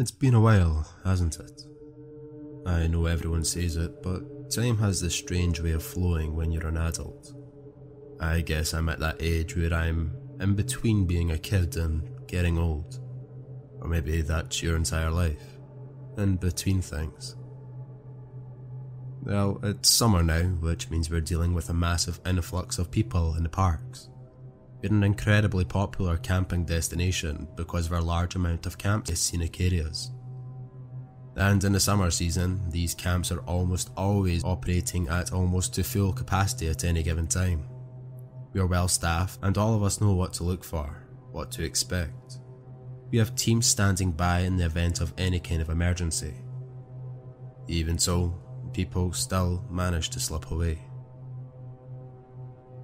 It's been a while, hasn't it? I know everyone says it, but time has this strange way of flowing when you're an adult. I guess I'm at that age where I'm in between being a kid and getting old. Or maybe that's your entire life. In between things. Well, it's summer now, which means we're dealing with a massive influx of people in the parks. We're an incredibly popular camping destination because of our large amount of camp scenic areas. And in the summer season, these camps are almost always operating at almost to full capacity at any given time. We are well staffed and all of us know what to look for, what to expect. We have teams standing by in the event of any kind of emergency. Even so, people still manage to slip away.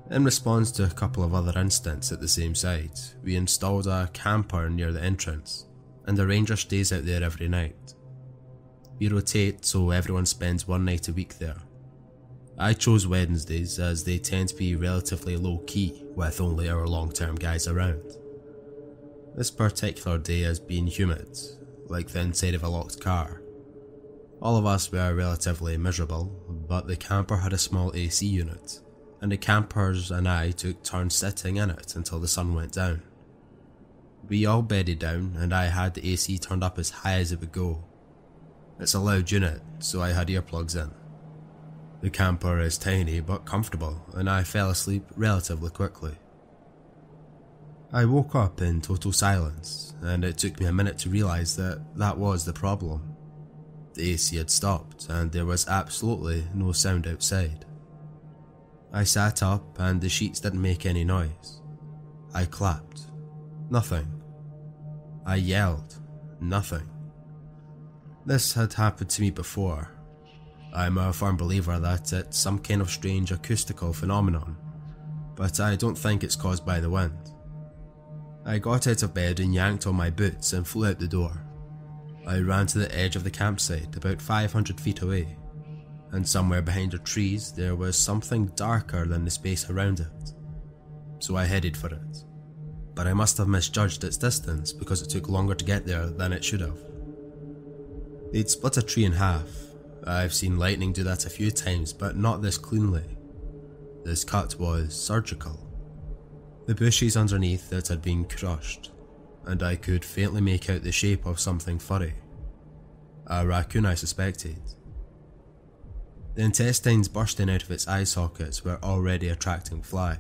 In response to a couple of other incidents at the same site, we installed a camper near the entrance, and the ranger stays out there every night. We rotate so everyone spends one night a week there. I chose Wednesdays as they tend to be relatively low key with only our long term guys around. This particular day has been humid, like the inside of a locked car. All of us were relatively miserable, but the camper had a small AC unit, and the campers and I took turns sitting in it until the sun went down. We all bedded down, and I had the AC turned up as high as it would go. It's a loud unit, so I had earplugs in. The camper is tiny but comfortable, and I fell asleep relatively quickly. I woke up in total silence, and it took me a minute to realise that that was the problem. The AC had stopped, and there was absolutely no sound outside. I sat up, and the sheets didn't make any noise. I clapped. Nothing. I yelled. Nothing. This had happened to me before. I'm a firm believer that it's some kind of strange acoustical phenomenon, but I don't think it's caused by the wind. I got out of bed and yanked on my boots and flew out the door. I ran to the edge of the campsite, about 500 feet away, and somewhere behind the trees there was something darker than the space around it. So I headed for it. But I must have misjudged its distance because it took longer to get there than it should have. They'd split a tree in half. I've seen lightning do that a few times, but not this cleanly. This cut was surgical. The bushes underneath it had been crushed, and I could faintly make out the shape of something furry. A raccoon, I suspected. The intestines bursting out of its eye sockets were already attracting flies.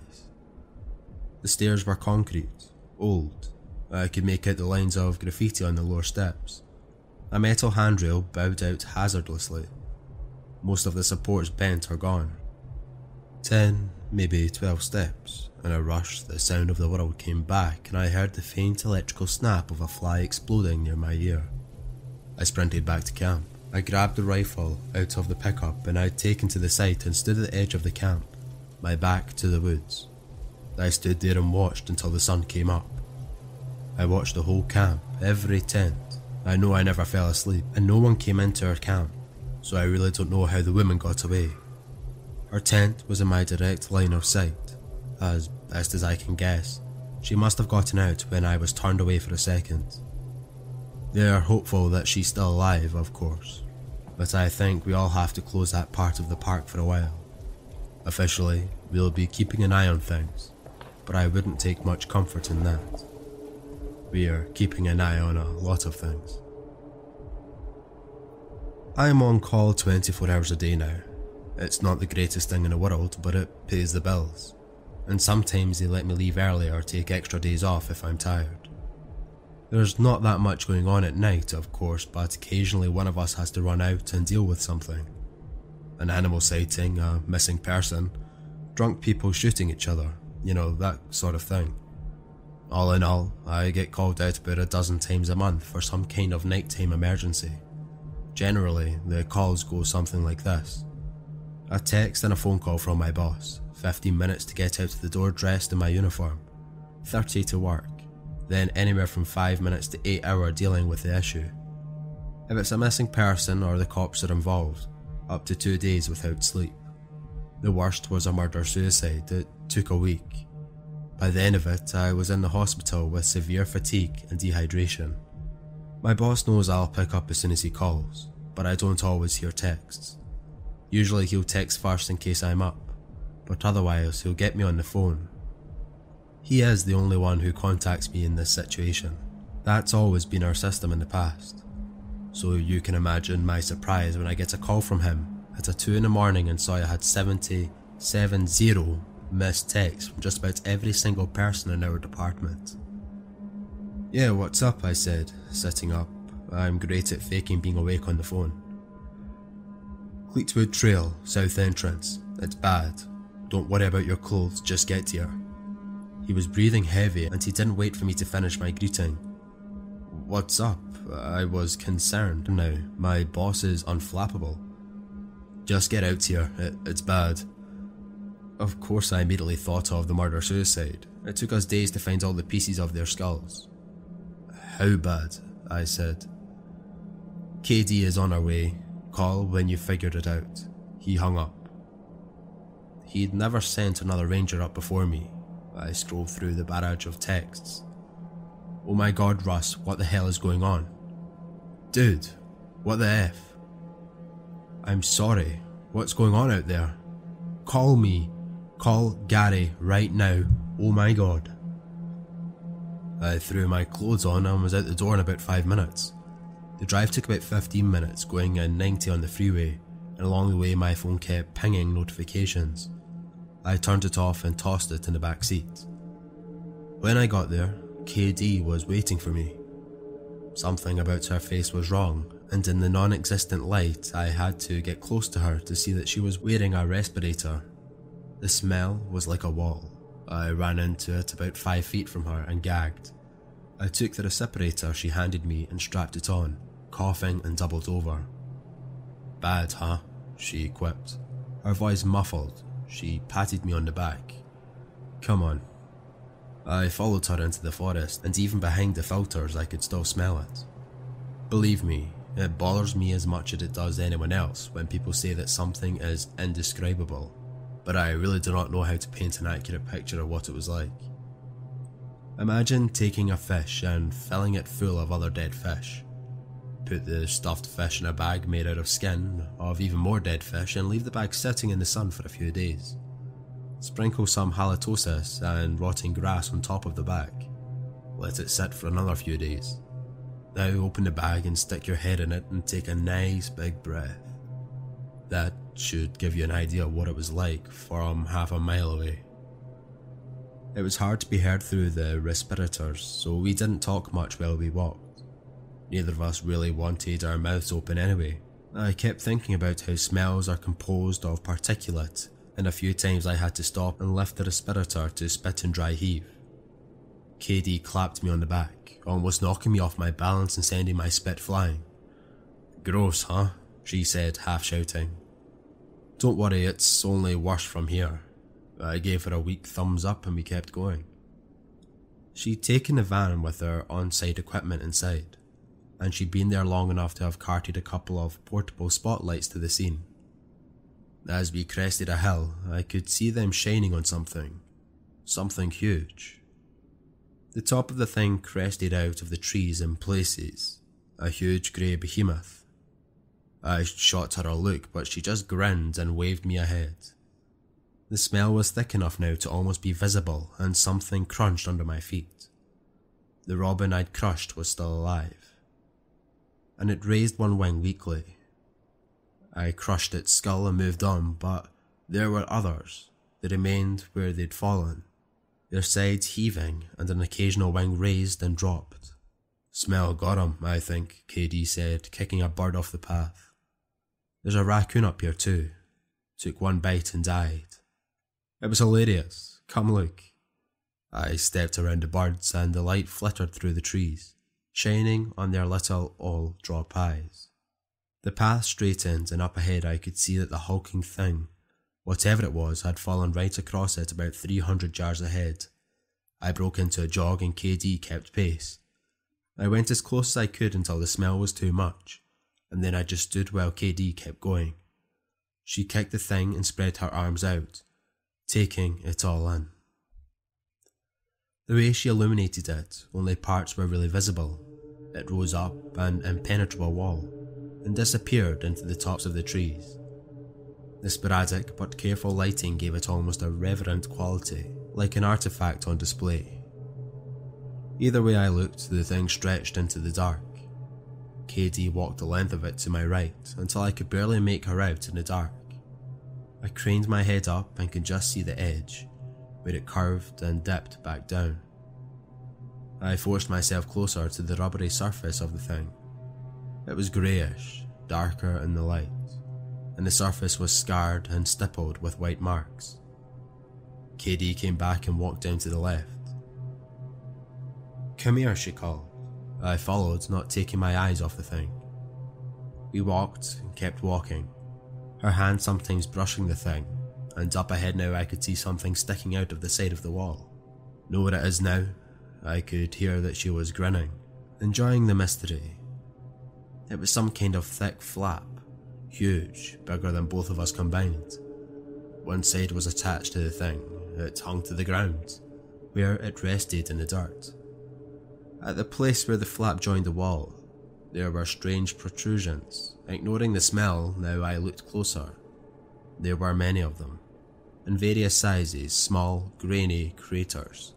The stairs were concrete, old. I could make out the lines of graffiti on the lower steps. A metal handrail bowed out hazardously. Most of the supports bent or gone. Ten, maybe twelve steps, in a rush, the sound of the world came back, and I heard the faint electrical snap of a fly exploding near my ear. I sprinted back to camp. I grabbed the rifle out of the pickup and I'd taken to the site and stood at the edge of the camp, my back to the woods. I stood there and watched until the sun came up. I watched the whole camp, every tent. I know I never fell asleep, and no one came into our camp, so I really don't know how the woman got away. Her tent was in my direct line of sight, as best as I can guess, she must have gotten out when I was turned away for a second. They are hopeful that she's still alive, of course, but I think we all have to close that part of the park for a while. Officially, we'll be keeping an eye on things, but I wouldn't take much comfort in that. We are keeping an eye on a lot of things. I am on call 24 hours a day now. It's not the greatest thing in the world, but it pays the bills and sometimes they let me leave early or take extra days off if I'm tired. There's not that much going on at night, of course, but occasionally one of us has to run out and deal with something. An animal sighting, a missing person, drunk people shooting each other, you know, that sort of thing. All in all, I get called out about a dozen times a month for some kind of nighttime emergency. Generally, the calls go something like this a text and a phone call from my boss, 15 minutes to get out of the door dressed in my uniform, 30 to work, then anywhere from 5 minutes to 8 hour dealing with the issue. If it's a missing person or the cops are involved, up to 2 days without sleep. The worst was a murder suicide that took a week. By the end of it, I was in the hospital with severe fatigue and dehydration. My boss knows I'll pick up as soon as he calls, but I don't always hear texts. Usually he'll text first in case I'm up, but otherwise he'll get me on the phone. He is the only one who contacts me in this situation. That's always been our system in the past. So you can imagine my surprise when I get a call from him at a 2 in the morning and saw I had 70, 70 missed texts from just about every single person in our department. Yeah, what's up? I said, sitting up. I'm great at faking being awake on the phone. Fleetwood Trail, South Entrance. It's bad. Don't worry about your clothes, just get here. He was breathing heavy and he didn't wait for me to finish my greeting. What's up? I was concerned now. My boss is unflappable. Just get out here, it, it's bad. Of course, I immediately thought of the murder suicide. It took us days to find all the pieces of their skulls. How bad? I said. KD is on our way. Call when you figured it out. He hung up. He'd never sent another ranger up before me. I scrolled through the barrage of texts. Oh my god, Russ, what the hell is going on? Dude, what the F? I'm sorry. What's going on out there? Call me. Call Gary right now. Oh my god. I threw my clothes on and was out the door in about 5 minutes. The drive took about 15 minutes, going at 90 on the freeway, and along the way my phone kept pinging notifications. I turned it off and tossed it in the back seat. When I got there, KD was waiting for me. Something about her face was wrong, and in the non existent light, I had to get close to her to see that she was wearing a respirator. The smell was like a wall. I ran into it about five feet from her and gagged. I took the respirator she handed me and strapped it on, coughing and doubled over. Bad, huh? She quipped. Her voice muffled. She patted me on the back. Come on. I followed her into the forest, and even behind the filters, I could still smell it. Believe me, it bothers me as much as it does anyone else when people say that something is indescribable, but I really do not know how to paint an accurate picture of what it was like. Imagine taking a fish and filling it full of other dead fish. Put the stuffed fish in a bag made out of skin of even more dead fish and leave the bag sitting in the sun for a few days. Sprinkle some halitosis and rotting grass on top of the bag. Let it sit for another few days. Now open the bag and stick your head in it and take a nice big breath. That should give you an idea of what it was like from half a mile away. It was hard to be heard through the respirators, so we didn't talk much while we walked. Neither of us really wanted our mouths open anyway. I kept thinking about how smells are composed of particulate, and a few times I had to stop and lift the respirator to spit and dry heave. KD clapped me on the back, almost knocking me off my balance and sending my spit flying. Gross, huh? she said, half shouting. Don't worry, it's only worse from here. I gave her a weak thumbs up and we kept going. She'd taken the van with her on site equipment inside, and she'd been there long enough to have carted a couple of portable spotlights to the scene. As we crested a hill, I could see them shining on something. Something huge. The top of the thing crested out of the trees in places, a huge grey behemoth. I shot her a look, but she just grinned and waved me ahead. The smell was thick enough now to almost be visible, and something crunched under my feet. The robin I'd crushed was still alive, and it raised one wing weakly. I crushed its skull and moved on, but there were others. They remained where they'd fallen, their sides heaving and an occasional wing raised and dropped. Smell got 'em, I think, KD said, kicking a bird off the path. There's a raccoon up here too. Took one bite and died. It was hilarious. Come look. I stepped around the birds and the light flittered through the trees, shining on their little all drop eyes. The path straightened and up ahead I could see that the hulking thing, whatever it was, had fallen right across it about 300 yards ahead. I broke into a jog and KD kept pace. I went as close as I could until the smell was too much, and then I just stood while KD kept going. She kicked the thing and spread her arms out, taking it all in. The way she illuminated it, only parts were really visible. It rose up an impenetrable wall and disappeared into the tops of the trees. The sporadic but careful lighting gave it almost a reverent quality, like an artifact on display. Either way I looked, the thing stretched into the dark. KD walked the length of it to my right until I could barely make her out in the dark. I craned my head up and could just see the edge, where it curved and dipped back down. I forced myself closer to the rubbery surface of the thing. It was greyish, darker in the light and the surface was scarred and stippled with white marks. KD came back and walked down to the left. Come here, she called. I followed, not taking my eyes off the thing. We walked and kept walking, her hand sometimes brushing the thing, and up ahead now I could see something sticking out of the side of the wall. Know what it is now? I could hear that she was grinning, enjoying the mystery. It was some kind of thick flap, huge, bigger than both of us combined. One side was attached to the thing, it hung to the ground, where it rested in the dirt. At the place where the flap joined the wall, there were strange protrusions. Ignoring the smell, now I looked closer. There were many of them, in various sizes, small, grainy craters.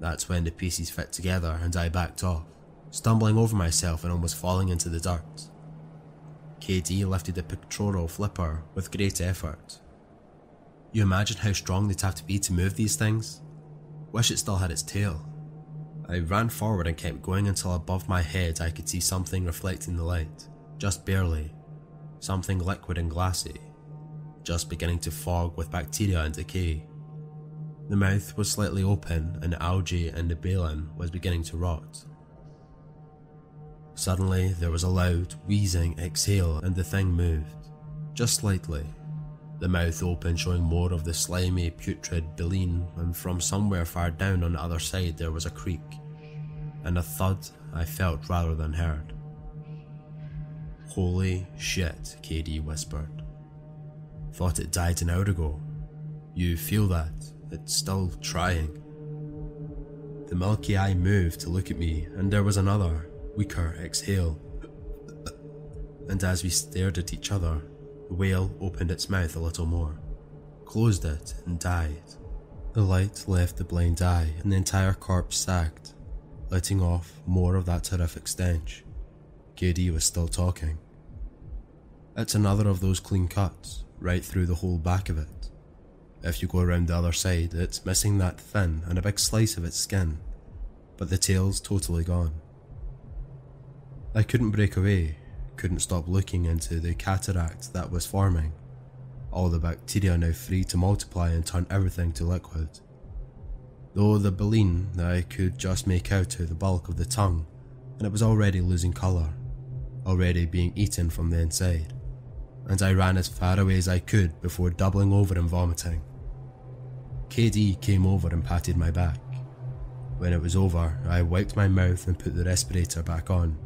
That's when the pieces fit together and I backed off, stumbling over myself and almost falling into the dirt. KD lifted the pectoral flipper with great effort. You imagine how strong they'd have to be to move these things? Wish it still had its tail. I ran forward and kept going until above my head I could see something reflecting the light, just barely. Something liquid and glassy, just beginning to fog with bacteria and decay. The mouth was slightly open and algae in the baleen was beginning to rot. Suddenly, there was a loud, wheezing exhale and the thing moved. Just slightly. The mouth opened, showing more of the slimy, putrid baleen, and from somewhere far down on the other side there was a creak, and a thud I felt rather than heard. Holy shit, KD whispered. Thought it died an hour ago. You feel that? It's still trying. The milky eye moved to look at me, and there was another, weaker exhale. And as we stared at each other, the whale opened its mouth a little more, closed it, and died. The light left the blind eye, and the entire corpse sagged, letting off more of that terrific stench. KD was still talking. It's another of those clean cuts, right through the whole back of it. If you go around the other side, it's missing that fin and a big slice of its skin, but the tail's totally gone. I couldn't break away, couldn't stop looking into the cataract that was forming. All the bacteria now free to multiply and turn everything to liquid. Though the baleen I could just make out the bulk of the tongue, and it was already losing colour, already being eaten from the inside, and I ran as far away as I could before doubling over and vomiting. KD came over and patted my back. When it was over, I wiped my mouth and put the respirator back on.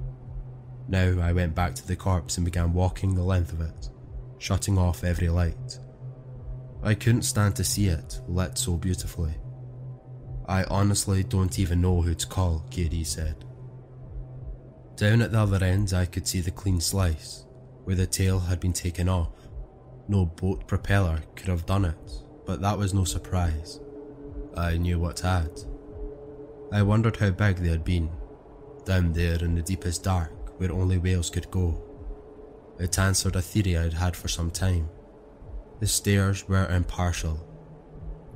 Now I went back to the corpse and began walking the length of it, shutting off every light. I couldn't stand to see it lit so beautifully. I honestly don't even know who to call, KD said. Down at the other end, I could see the clean slice, where the tail had been taken off. No boat propeller could have done it, but that was no surprise. I knew what had. I wondered how big they had been, down there in the deepest dark, where only whales could go. It answered a theory I'd had for some time. The stairs were impartial.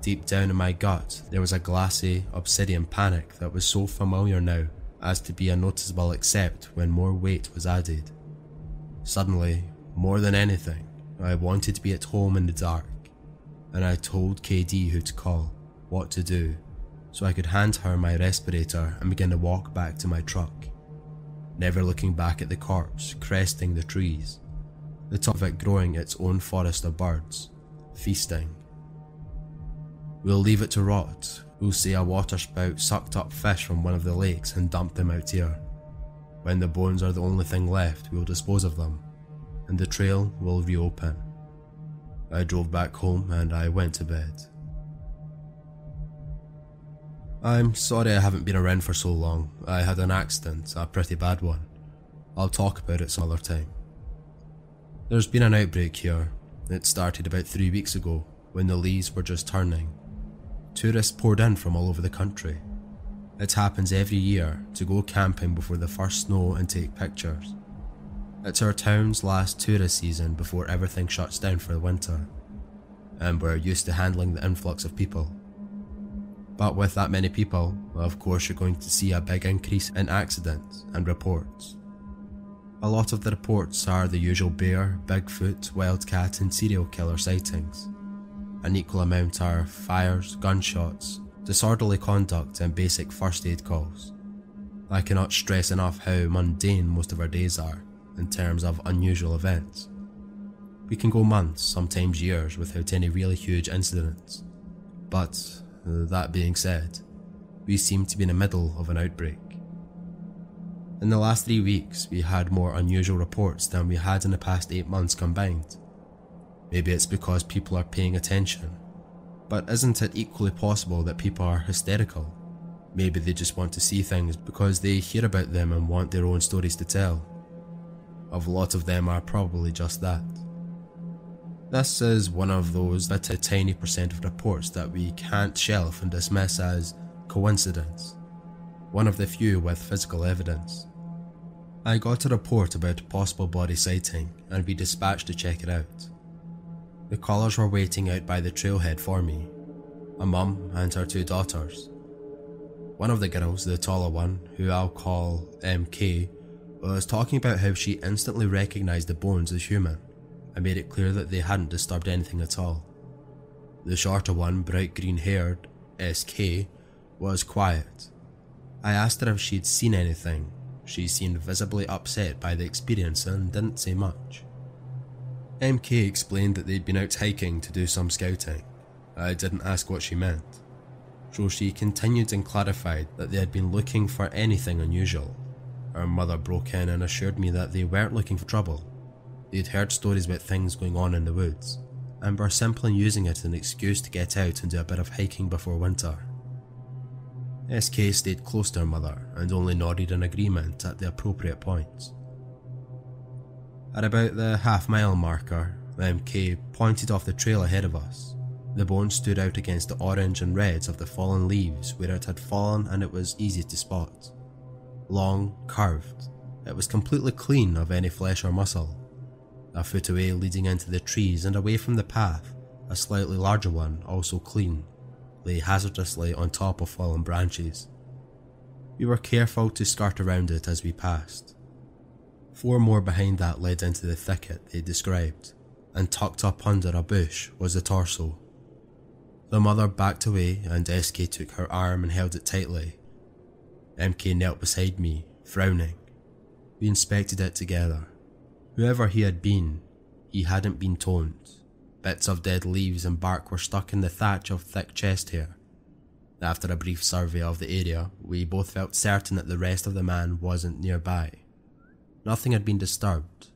Deep down in my gut, there was a glassy, obsidian panic that was so familiar now as to be unnoticeable except when more weight was added. Suddenly, more than anything, I wanted to be at home in the dark, and I told KD who to call, what to do, so I could hand her my respirator and begin to walk back to my truck never looking back at the corpse cresting the trees, the top of it growing its own forest of birds, feasting. We'll leave it to rot. We'll see a waterspout sucked up fish from one of the lakes and dumped them out here. When the bones are the only thing left, we'll dispose of them, and the trail will reopen. I drove back home and I went to bed. I'm sorry I haven't been around for so long. I had an accident, a pretty bad one. I'll talk about it some other time. There's been an outbreak here. It started about three weeks ago when the leaves were just turning. Tourists poured in from all over the country. It happens every year to go camping before the first snow and take pictures. It's our town's last tourist season before everything shuts down for the winter, and we're used to handling the influx of people. But with that many people, of course, you're going to see a big increase in accidents and reports. A lot of the reports are the usual bear, Bigfoot, wildcat, and serial killer sightings. An equal amount are fires, gunshots, disorderly conduct, and basic first aid calls. I cannot stress enough how mundane most of our days are in terms of unusual events. We can go months, sometimes years, without any really huge incidents. But, uh, that being said, we seem to be in the middle of an outbreak. In the last three weeks, we had more unusual reports than we had in the past eight months combined. Maybe it's because people are paying attention, but isn't it equally possible that people are hysterical? Maybe they just want to see things because they hear about them and want their own stories to tell. Of a lot of them are probably just that. This is one of those that a tiny percent of reports that we can't shelf and dismiss as coincidence. One of the few with physical evidence. I got a report about a possible body sighting and we dispatched to check it out. The callers were waiting out by the trailhead for me, a mum and her two daughters. One of the girls, the taller one, who I'll call MK, was talking about how she instantly recognised the bones as human and made it clear that they hadn't disturbed anything at all. The shorter one, bright green haired, SK, was quiet. I asked her if she'd seen anything, she seemed visibly upset by the experience and didn't say much. MK explained that they'd been out hiking to do some scouting. I didn't ask what she meant. So she continued and clarified that they had been looking for anything unusual. Her mother broke in and assured me that they weren't looking for trouble. They'd heard stories about things going on in the woods, and were simply using it as an excuse to get out and do a bit of hiking before winter. SK stayed close to her mother and only nodded in agreement at the appropriate points. At about the half mile marker, MK pointed off the trail ahead of us. The bone stood out against the orange and reds of the fallen leaves where it had fallen and it was easy to spot. Long, curved, it was completely clean of any flesh or muscle. A foot away leading into the trees and away from the path, a slightly larger one, also clean, lay hazardously on top of fallen branches. We were careful to skirt around it as we passed. Four more behind that led into the thicket they described, and tucked up under a bush was the torso. The mother backed away and SK took her arm and held it tightly. MK knelt beside me, frowning. We inspected it together. Whoever he had been, he hadn't been toned. Bits of dead leaves and bark were stuck in the thatch of thick chest hair. After a brief survey of the area, we both felt certain that the rest of the man wasn't nearby. Nothing had been disturbed.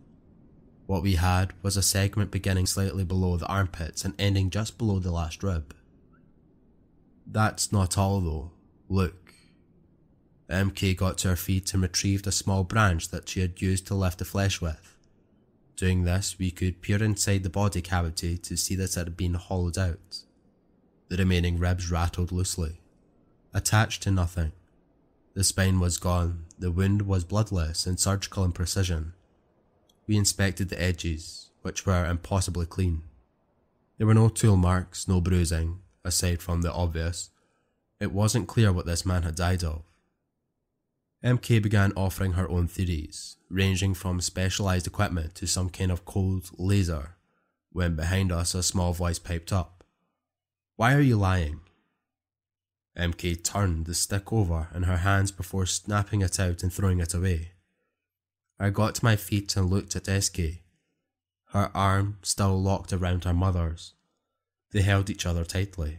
What we had was a segment beginning slightly below the armpits and ending just below the last rib. That's not all though. Look. MK got to her feet and retrieved a small branch that she had used to lift the flesh with. Doing this, we could peer inside the body cavity to see that it had been hollowed out. The remaining ribs rattled loosely, attached to nothing. The spine was gone, the wound was bloodless and surgical in precision. We inspected the edges, which were impossibly clean. There were no tool marks, no bruising, aside from the obvious. It wasn't clear what this man had died of. MK began offering her own theories, ranging from specialized equipment to some kind of cold laser, when behind us a small voice piped up. Why are you lying? MK turned the stick over in her hands before snapping it out and throwing it away. I got to my feet and looked at SK, her arm still locked around her mother's. They held each other tightly.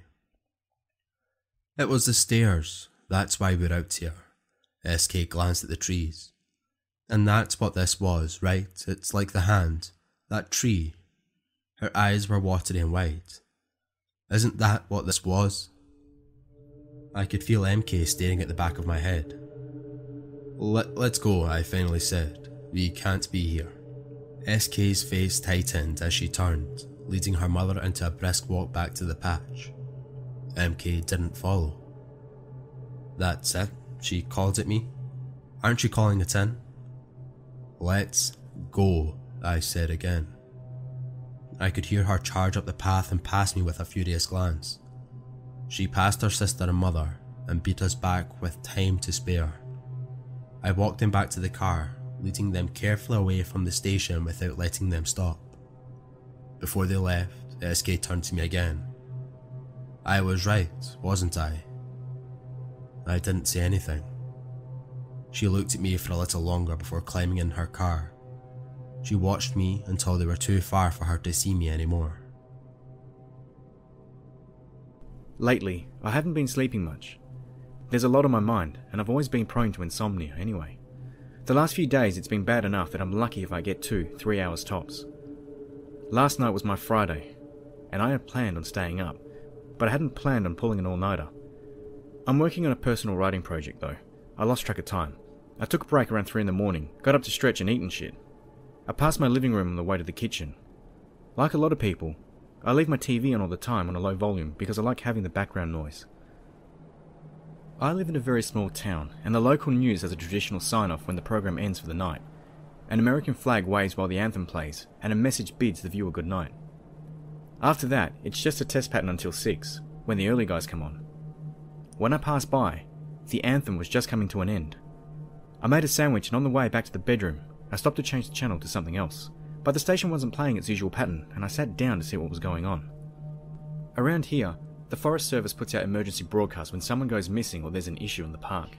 It was the stairs, that's why we're out here. SK glanced at the trees. And that's what this was, right? It's like the hand. That tree. Her eyes were watery and white. Isn't that what this was? I could feel MK staring at the back of my head. Let, let's go, I finally said. We can't be here. SK's face tightened as she turned, leading her mother into a brisk walk back to the patch. MK didn't follow. That's it, she called at me. Aren't you calling it in? Let's go, I said again. I could hear her charge up the path and pass me with a furious glance. She passed her sister and mother and beat us back with time to spare. I walked them back to the car, leading them carefully away from the station without letting them stop. Before they left, SK turned to me again. I was right, wasn't I? I didn't say anything. She looked at me for a little longer before climbing in her car. She watched me until they were too far for her to see me anymore. Lately, I haven't been sleeping much. There's a lot on my mind, and I've always been prone to insomnia anyway. The last few days, it's been bad enough that I'm lucky if I get two, three hours tops. Last night was my Friday, and I had planned on staying up, but I hadn't planned on pulling an all nighter. I'm working on a personal writing project though. I lost track of time. I took a break around 3 in the morning, got up to stretch and eat and shit. I passed my living room on the way to the kitchen. Like a lot of people, I leave my TV on all the time on a low volume because I like having the background noise. I live in a very small town, and the local news has a traditional sign off when the program ends for the night. An American flag waves while the anthem plays, and a message bids the viewer good night. After that, it's just a test pattern until 6, when the early guys come on. When I passed by, the anthem was just coming to an end. I made a sandwich, and on the way back to the bedroom, I stopped to change the channel to something else, but the station wasn't playing its usual pattern, and I sat down to see what was going on. Around here, the Forest Service puts out emergency broadcasts when someone goes missing or there's an issue in the park.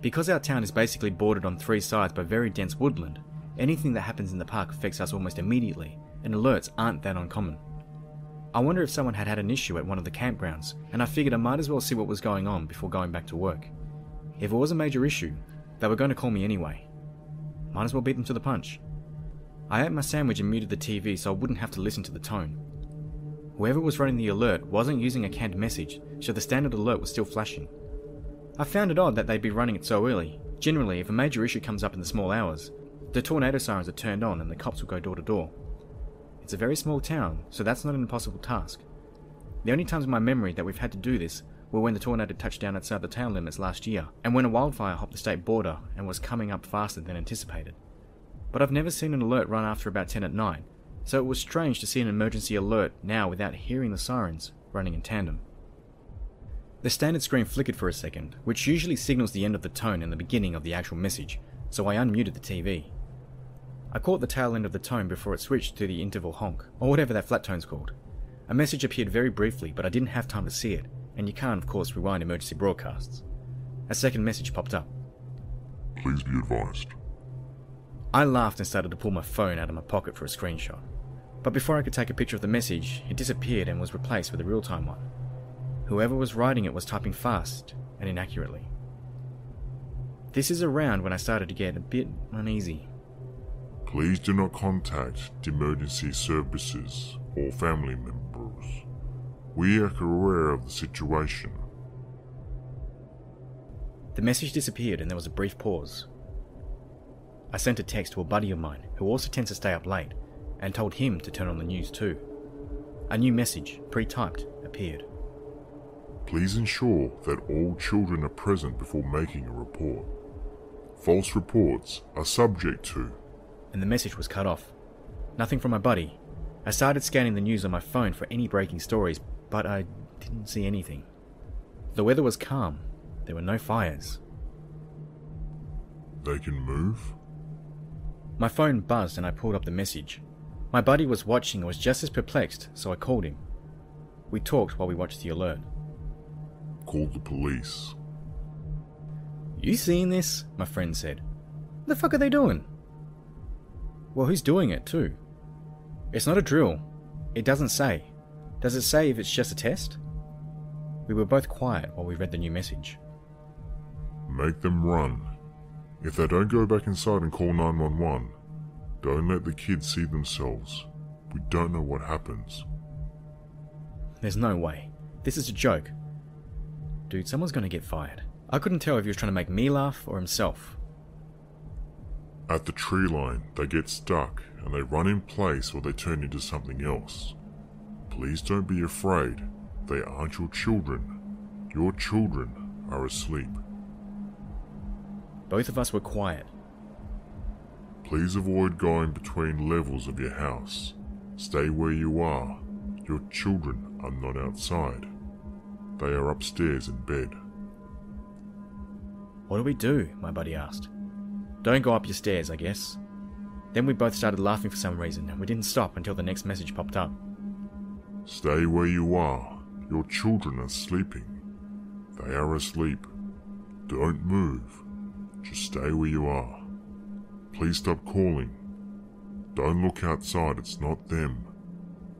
Because our town is basically bordered on three sides by very dense woodland, anything that happens in the park affects us almost immediately, and alerts aren't that uncommon. I wonder if someone had had an issue at one of the campgrounds, and I figured I might as well see what was going on before going back to work. If it was a major issue, they were going to call me anyway. Might as well beat them to the punch. I ate my sandwich and muted the TV so I wouldn't have to listen to the tone. Whoever was running the alert wasn't using a canned message, so the standard alert was still flashing. I found it odd that they'd be running it so early. Generally, if a major issue comes up in the small hours, the tornado sirens are turned on and the cops will go door to door. It's a very small town, so that's not an impossible task. The only times in my memory that we've had to do this were when the tornado touched down outside the town limits last year, and when a wildfire hopped the state border and was coming up faster than anticipated. But I've never seen an alert run after about 10 at night, so it was strange to see an emergency alert now without hearing the sirens running in tandem. The standard screen flickered for a second, which usually signals the end of the tone and the beginning of the actual message, so I unmuted the TV. I caught the tail end of the tone before it switched to the interval honk, or whatever that flat tone's called. A message appeared very briefly, but I didn't have time to see it, and you can't, of course, rewind emergency broadcasts. A second message popped up. Please be advised. I laughed and started to pull my phone out of my pocket for a screenshot. But before I could take a picture of the message, it disappeared and was replaced with a real time one. Whoever was writing it was typing fast and inaccurately. This is around when I started to get a bit uneasy. Please do not contact the emergency services or family members. We are aware of the situation. The message disappeared and there was a brief pause. I sent a text to a buddy of mine who also tends to stay up late and told him to turn on the news too. A new message, pre typed, appeared. Please ensure that all children are present before making a report. False reports are subject to. And the message was cut off. Nothing from my buddy. I started scanning the news on my phone for any breaking stories, but I didn't see anything. The weather was calm. There were no fires. They can move? My phone buzzed and I pulled up the message. My buddy was watching and was just as perplexed, so I called him. We talked while we watched the alert. Call the police. You seeing this? My friend said. What the fuck are they doing? Well, who's doing it, too? It's not a drill. It doesn't say. Does it say if it's just a test? We were both quiet while we read the new message. Make them run. If they don't go back inside and call 911, don't let the kids see themselves. We don't know what happens. There's no way. This is a joke. dude, someone's gonna get fired. I couldn't tell if he was trying to make me laugh or himself. At the tree line, they get stuck and they run in place or they turn into something else. Please don't be afraid. They aren't your children. Your children are asleep. Both of us were quiet. Please avoid going between levels of your house. Stay where you are. Your children are not outside. They are upstairs in bed. What do we do? my buddy asked. Don't go up your stairs, I guess. Then we both started laughing for some reason, and we didn't stop until the next message popped up. Stay where you are. Your children are sleeping. They are asleep. Don't move. Just stay where you are. Please stop calling. Don't look outside, it's not them.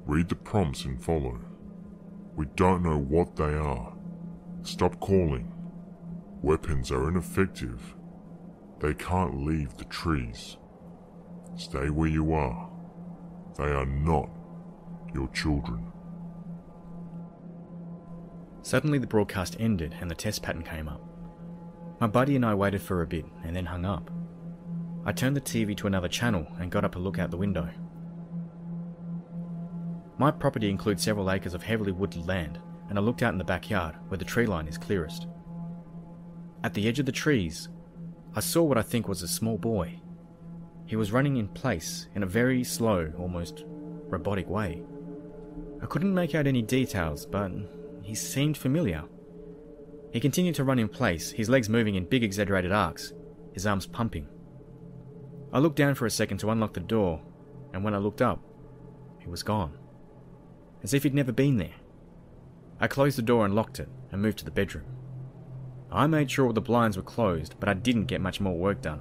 Read the prompts and follow. We don't know what they are. Stop calling. Weapons are ineffective. They can't leave the trees. Stay where you are. They are not your children. Suddenly, the broadcast ended and the test pattern came up. My buddy and I waited for a bit and then hung up. I turned the TV to another channel and got up to look out the window. My property includes several acres of heavily wooded land, and I looked out in the backyard where the tree line is clearest. At the edge of the trees, I saw what I think was a small boy. He was running in place in a very slow, almost robotic way. I couldn't make out any details, but he seemed familiar. He continued to run in place, his legs moving in big exaggerated arcs, his arms pumping. I looked down for a second to unlock the door, and when I looked up, he was gone. As if he'd never been there. I closed the door and locked it, and moved to the bedroom. I made sure all the blinds were closed, but I didn't get much more work done.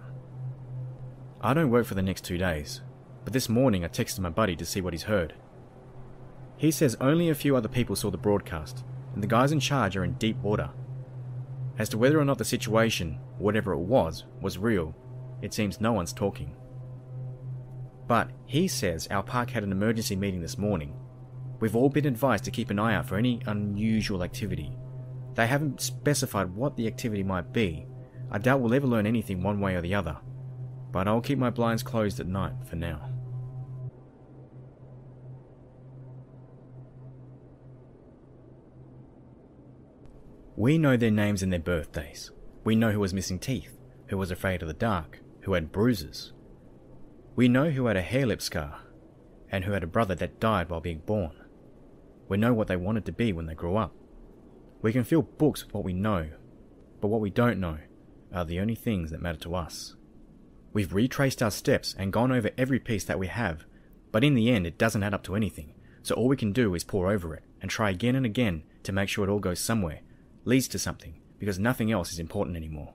I don't work for the next two days, but this morning I texted my buddy to see what he's heard. He says only a few other people saw the broadcast, and the guys in charge are in deep water. As to whether or not the situation, whatever it was, was real, it seems no one's talking. But he says our park had an emergency meeting this morning. We've all been advised to keep an eye out for any unusual activity. They haven't specified what the activity might be. I doubt we'll ever learn anything one way or the other. But I'll keep my blinds closed at night for now. We know their names and their birthdays. We know who was missing teeth, who was afraid of the dark, who had bruises. We know who had a hare lip scar, and who had a brother that died while being born. We know what they wanted to be when they grew up. We can fill books with what we know, but what we don't know are the only things that matter to us. We've retraced our steps and gone over every piece that we have, but in the end it doesn't add up to anything, so all we can do is pore over it and try again and again to make sure it all goes somewhere leads to something because nothing else is important anymore.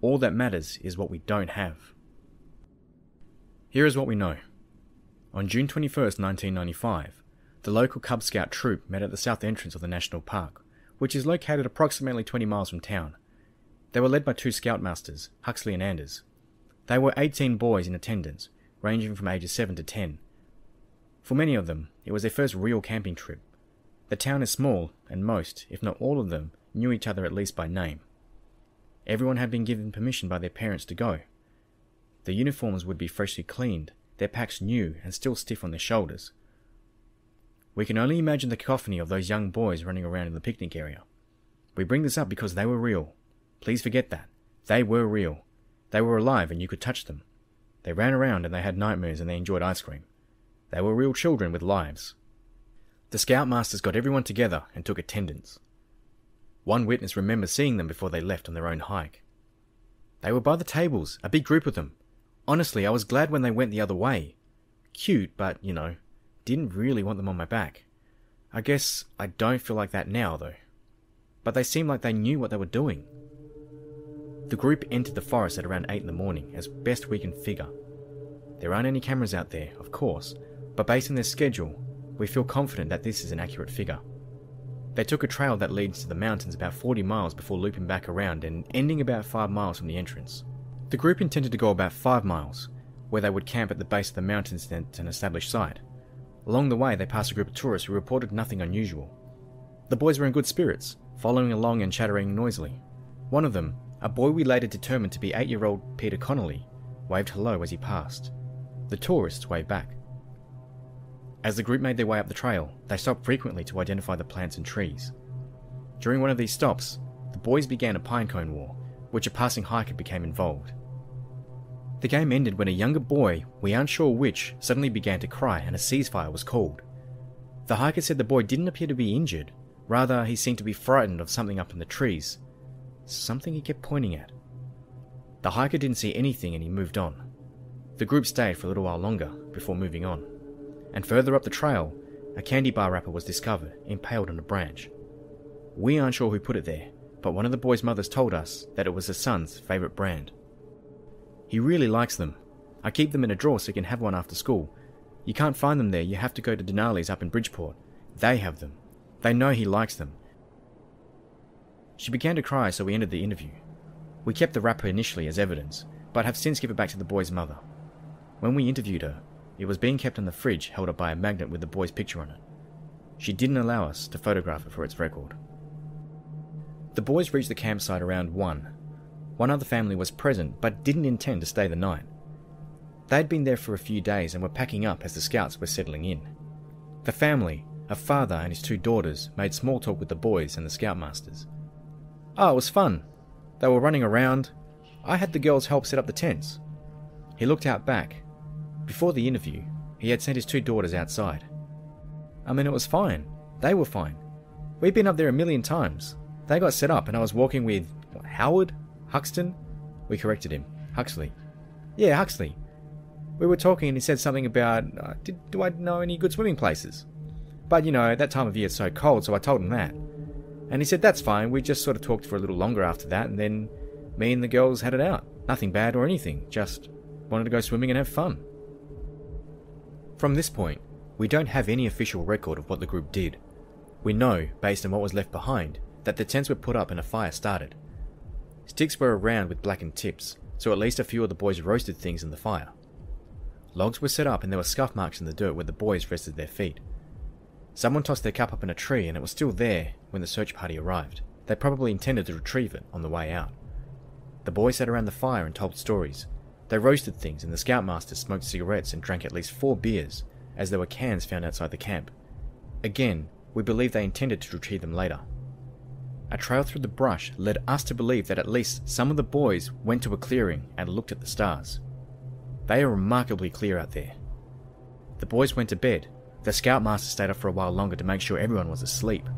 All that matters is what we don't have. Here is what we know. On June 21st, 1995, the local Cub Scout troop met at the south entrance of the national park, which is located approximately 20 miles from town. They were led by two scoutmasters, Huxley and Anders. They were 18 boys in attendance, ranging from ages 7 to 10. For many of them, it was their first real camping trip, the town is small, and most, if not all of them, knew each other at least by name. Everyone had been given permission by their parents to go. Their uniforms would be freshly cleaned, their packs new and still stiff on their shoulders. We can only imagine the cacophony of those young boys running around in the picnic area. We bring this up because they were real. Please forget that. They were real. They were alive and you could touch them. They ran around and they had nightmares and they enjoyed ice cream. They were real children with lives. The scoutmasters got everyone together and took attendance. One witness remembers seeing them before they left on their own hike. They were by the tables, a big group of them. Honestly, I was glad when they went the other way. Cute, but, you know, didn't really want them on my back. I guess I don't feel like that now, though. But they seemed like they knew what they were doing. The group entered the forest at around 8 in the morning, as best we can figure. There aren't any cameras out there, of course, but based on their schedule, we feel confident that this is an accurate figure. They took a trail that leads to the mountains about 40 miles before looping back around and ending about 5 miles from the entrance. The group intended to go about 5 miles, where they would camp at the base of the mountains at an established site. Along the way, they passed a group of tourists who reported nothing unusual. The boys were in good spirits, following along and chattering noisily. One of them, a boy we later determined to be eight year old Peter Connolly, waved hello as he passed. The tourists waved back. As the group made their way up the trail, they stopped frequently to identify the plants and trees. During one of these stops, the boys began a pinecone war, which a passing hiker became involved. The game ended when a younger boy, we aren't sure which, suddenly began to cry and a ceasefire was called. The hiker said the boy didn't appear to be injured, rather, he seemed to be frightened of something up in the trees. Something he kept pointing at. The hiker didn't see anything and he moved on. The group stayed for a little while longer before moving on. And further up the trail, a candy bar wrapper was discovered, impaled on a branch. We aren't sure who put it there, but one of the boys' mothers told us that it was his son's favourite brand. He really likes them. I keep them in a drawer so he can have one after school. You can't find them there, you have to go to Denali's up in Bridgeport. They have them. They know he likes them. She began to cry, so we ended the interview. We kept the wrapper initially as evidence, but have since given it back to the boy's mother. When we interviewed her, it was being kept in the fridge held up by a magnet with the boy's picture on it. She didn't allow us to photograph it for its record. The boys reached the campsite around 1. One other family was present but didn't intend to stay the night. They had been there for a few days and were packing up as the scouts were settling in. The family, a father and his two daughters, made small talk with the boys and the scoutmasters. Oh, it was fun. They were running around. I had the girls help set up the tents. He looked out back. Before the interview, he had sent his two daughters outside. I mean, it was fine. They were fine. We'd been up there a million times. They got set up, and I was walking with what, Howard? Huxton? We corrected him. Huxley. Yeah, Huxley. We were talking, and he said something about uh, did, do I know any good swimming places? But you know, that time of year it's so cold, so I told him that. And he said that's fine. We just sort of talked for a little longer after that, and then me and the girls had it out. Nothing bad or anything, just wanted to go swimming and have fun. From this point, we don't have any official record of what the group did. We know, based on what was left behind, that the tents were put up and a fire started. Sticks were around with blackened tips, so at least a few of the boys roasted things in the fire. Logs were set up and there were scuff marks in the dirt where the boys rested their feet. Someone tossed their cup up in a tree and it was still there when the search party arrived. They probably intended to retrieve it on the way out. The boys sat around the fire and told stories. They roasted things and the scoutmaster smoked cigarettes and drank at least four beers, as there were cans found outside the camp. Again, we believe they intended to retrieve them later. A trail through the brush led us to believe that at least some of the boys went to a clearing and looked at the stars. They are remarkably clear out there. The boys went to bed, the scoutmaster stayed up for a while longer to make sure everyone was asleep.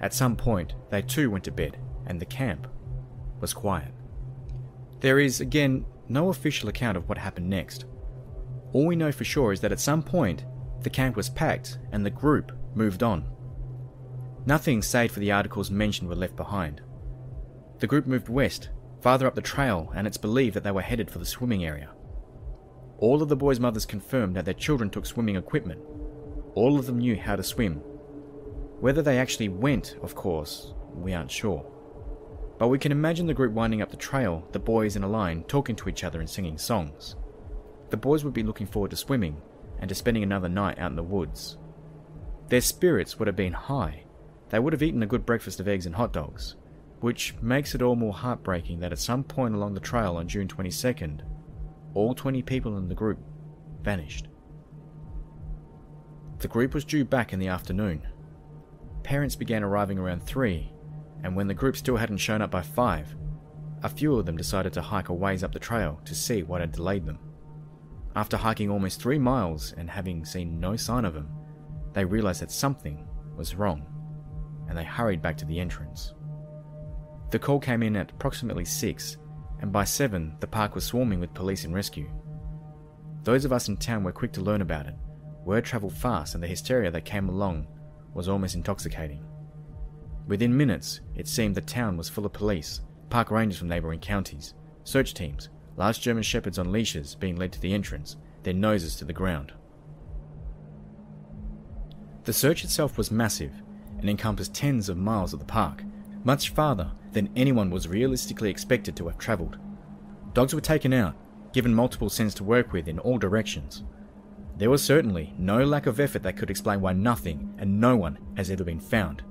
At some point, they too went to bed, and the camp was quiet. There is, again, no official account of what happened next. All we know for sure is that at some point, the camp was packed and the group moved on. Nothing save for the articles mentioned were left behind. The group moved west, farther up the trail, and it's believed that they were headed for the swimming area. All of the boys' mothers confirmed that their children took swimming equipment. All of them knew how to swim. Whether they actually went, of course, we aren't sure. But we can imagine the group winding up the trail, the boys in a line, talking to each other and singing songs. The boys would be looking forward to swimming and to spending another night out in the woods. Their spirits would have been high. They would have eaten a good breakfast of eggs and hot dogs, which makes it all more heartbreaking that at some point along the trail on June 22nd, all 20 people in the group vanished. The group was due back in the afternoon. Parents began arriving around 3, and when the group still hadn't shown up by 5, a few of them decided to hike a ways up the trail to see what had delayed them. After hiking almost 3 miles and having seen no sign of him, they realized that something was wrong, and they hurried back to the entrance. The call came in at approximately 6, and by 7, the park was swarming with police and rescue. Those of us in town were quick to learn about it. Word travelled fast, and the hysteria that came along was almost intoxicating. Within minutes, it seemed the town was full of police, park rangers from neighbouring counties, search teams, large German shepherds on leashes being led to the entrance, their noses to the ground. The search itself was massive and encompassed tens of miles of the park, much farther than anyone was realistically expected to have travelled. Dogs were taken out, given multiple scents to work with in all directions. There was certainly no lack of effort that could explain why nothing and no one has ever been found.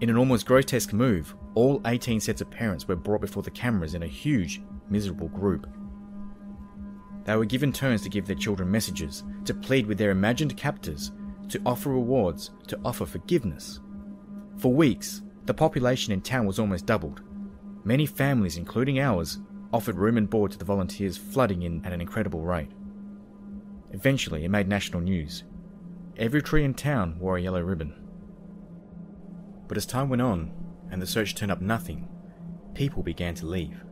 In an almost grotesque move, all 18 sets of parents were brought before the cameras in a huge, miserable group. They were given turns to give their children messages, to plead with their imagined captors, to offer rewards, to offer forgiveness. For weeks, the population in town was almost doubled. Many families, including ours, offered room and board to the volunteers flooding in at an incredible rate. Eventually, it made national news. Every tree in town wore a yellow ribbon. But as time went on, and the search turned up nothing, people began to leave.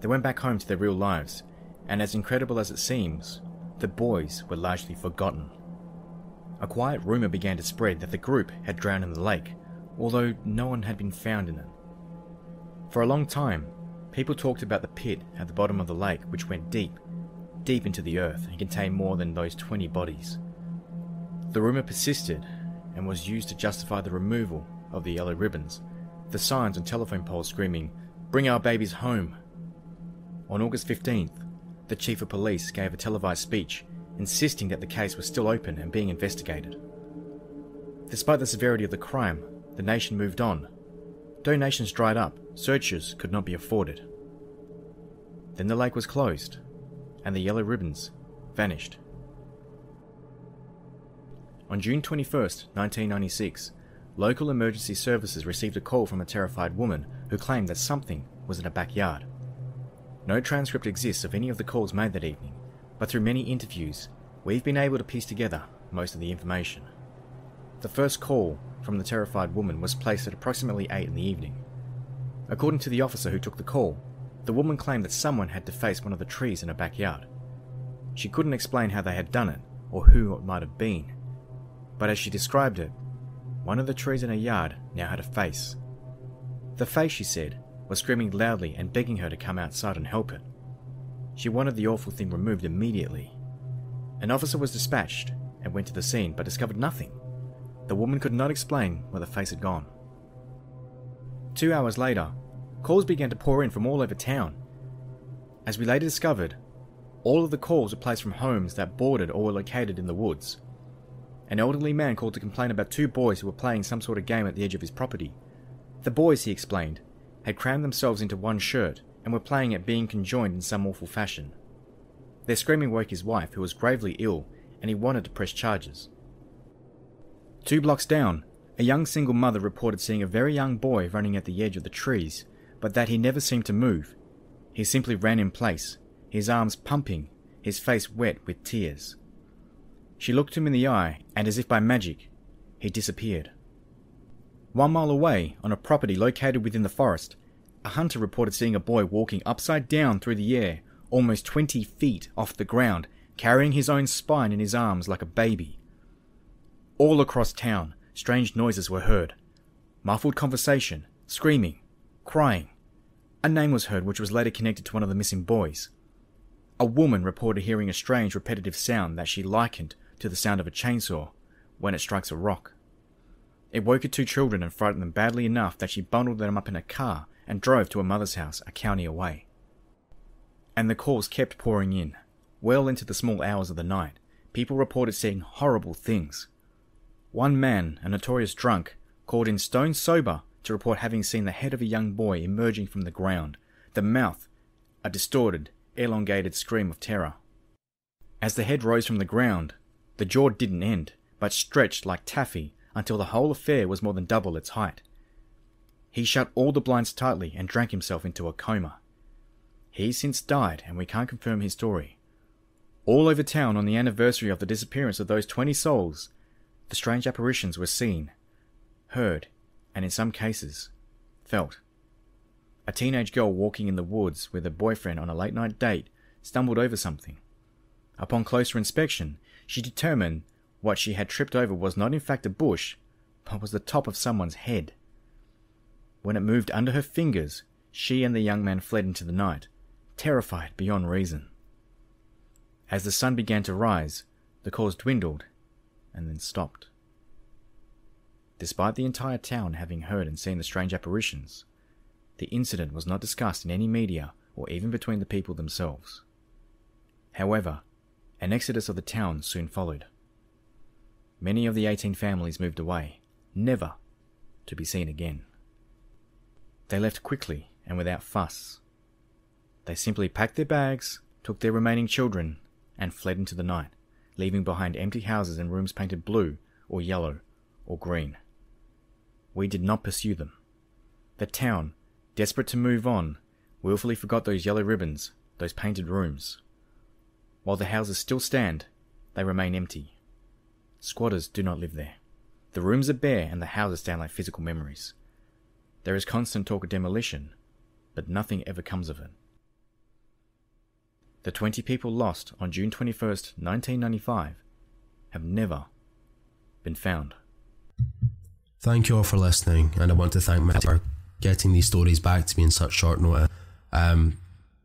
They went back home to their real lives, and as incredible as it seems, the boys were largely forgotten. A quiet rumour began to spread that the group had drowned in the lake, although no one had been found in it. For a long time, people talked about the pit at the bottom of the lake, which went deep, deep into the earth and contained more than those 20 bodies. The rumour persisted and was used to justify the removal of the yellow ribbons, the signs on telephone poles screaming, Bring our babies home! On August 15th, the Chief of Police gave a televised speech insisting that the case was still open and being investigated. Despite the severity of the crime, the nation moved on. Donations dried up, searches could not be afforded. Then the lake was closed, and the yellow ribbons vanished. On June 21, 1996, local emergency services received a call from a terrified woman who claimed that something was in her backyard. No transcript exists of any of the calls made that evening, but through many interviews, we've been able to piece together most of the information. The first call from the terrified woman was placed at approximately 8 in the evening. According to the officer who took the call, the woman claimed that someone had defaced one of the trees in her backyard. She couldn't explain how they had done it or who it might have been, but as she described it, one of the trees in her yard now had a face. The face, she said, was screaming loudly and begging her to come outside and help it. She wanted the awful thing removed immediately. An officer was dispatched and went to the scene but discovered nothing. The woman could not explain where the face had gone. Two hours later, calls began to pour in from all over town. As we later discovered, all of the calls were placed from homes that bordered or were located in the woods. An elderly man called to complain about two boys who were playing some sort of game at the edge of his property. The boys, he explained, had crammed themselves into one shirt and were playing at being conjoined in some awful fashion. Their screaming woke his wife, who was gravely ill, and he wanted to press charges. Two blocks down, a young single mother reported seeing a very young boy running at the edge of the trees, but that he never seemed to move. He simply ran in place, his arms pumping, his face wet with tears. She looked him in the eye, and as if by magic, he disappeared. One mile away, on a property located within the forest, a hunter reported seeing a boy walking upside down through the air, almost 20 feet off the ground, carrying his own spine in his arms like a baby. All across town, strange noises were heard muffled conversation, screaming, crying. A name was heard which was later connected to one of the missing boys. A woman reported hearing a strange repetitive sound that she likened to the sound of a chainsaw when it strikes a rock. It woke her two children and frightened them badly enough that she bundled them up in a car and drove to her mother's house a county away. And the calls kept pouring in. Well into the small hours of the night, people reported seeing horrible things one man, a notorious drunk, called in stone sober to report having seen the head of a young boy emerging from the ground, the mouth a distorted, elongated scream of terror. As the head rose from the ground, the jaw didn't end, but stretched like taffy until the whole affair was more than double its height. He shut all the blinds tightly and drank himself into a coma. He's since died, and we can't confirm his story. All over town on the anniversary of the disappearance of those 20 souls, the strange apparitions were seen, heard, and in some cases, felt. A teenage girl walking in the woods with her boyfriend on a late night date stumbled over something. Upon closer inspection, she determined what she had tripped over was not in fact a bush, but was the top of someone's head. When it moved under her fingers, she and the young man fled into the night, terrified beyond reason. As the sun began to rise, the calls dwindled and then stopped. Despite the entire town having heard and seen the strange apparitions, the incident was not discussed in any media or even between the people themselves. However, an exodus of the town soon followed. Many of the 18 families moved away, never to be seen again. They left quickly and without fuss. They simply packed their bags, took their remaining children, and fled into the night, leaving behind empty houses and rooms painted blue or yellow or green. We did not pursue them. The town, desperate to move on, willfully forgot those yellow ribbons, those painted rooms. While the houses still stand, they remain empty. Squatters do not live there. The rooms are bare and the houses stand like physical memories. There is constant talk of demolition, but nothing ever comes of it. The 20 people lost on June 21st, 1995 have never been found. Thank you all for listening, and I want to thank Matt for getting these stories back to me in such short notice. Um,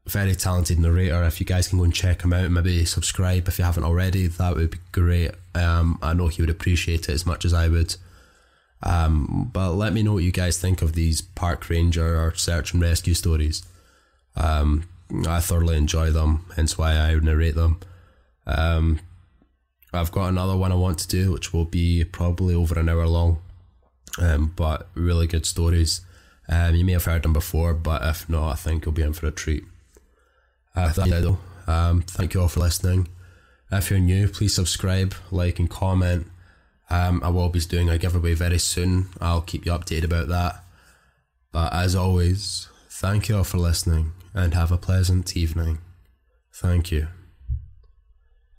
very talented narrator. If you guys can go and check him out, maybe subscribe if you haven't already, that would be great. Um, I know he would appreciate it as much as I would. Um, but let me know what you guys think of these park ranger or search and rescue stories. Um, I thoroughly enjoy them, hence why I narrate them. Um, I've got another one I want to do, which will be probably over an hour long, um, but really good stories. Um, you may have heard them before, but if not, I think you'll be in for a treat. Uh, that's it though. Um, thank you all for listening. If you're new, please subscribe, like, and comment. Um, I will be doing a giveaway very soon. I'll keep you updated about that. But as always, thank you all for listening and have a pleasant evening. Thank you.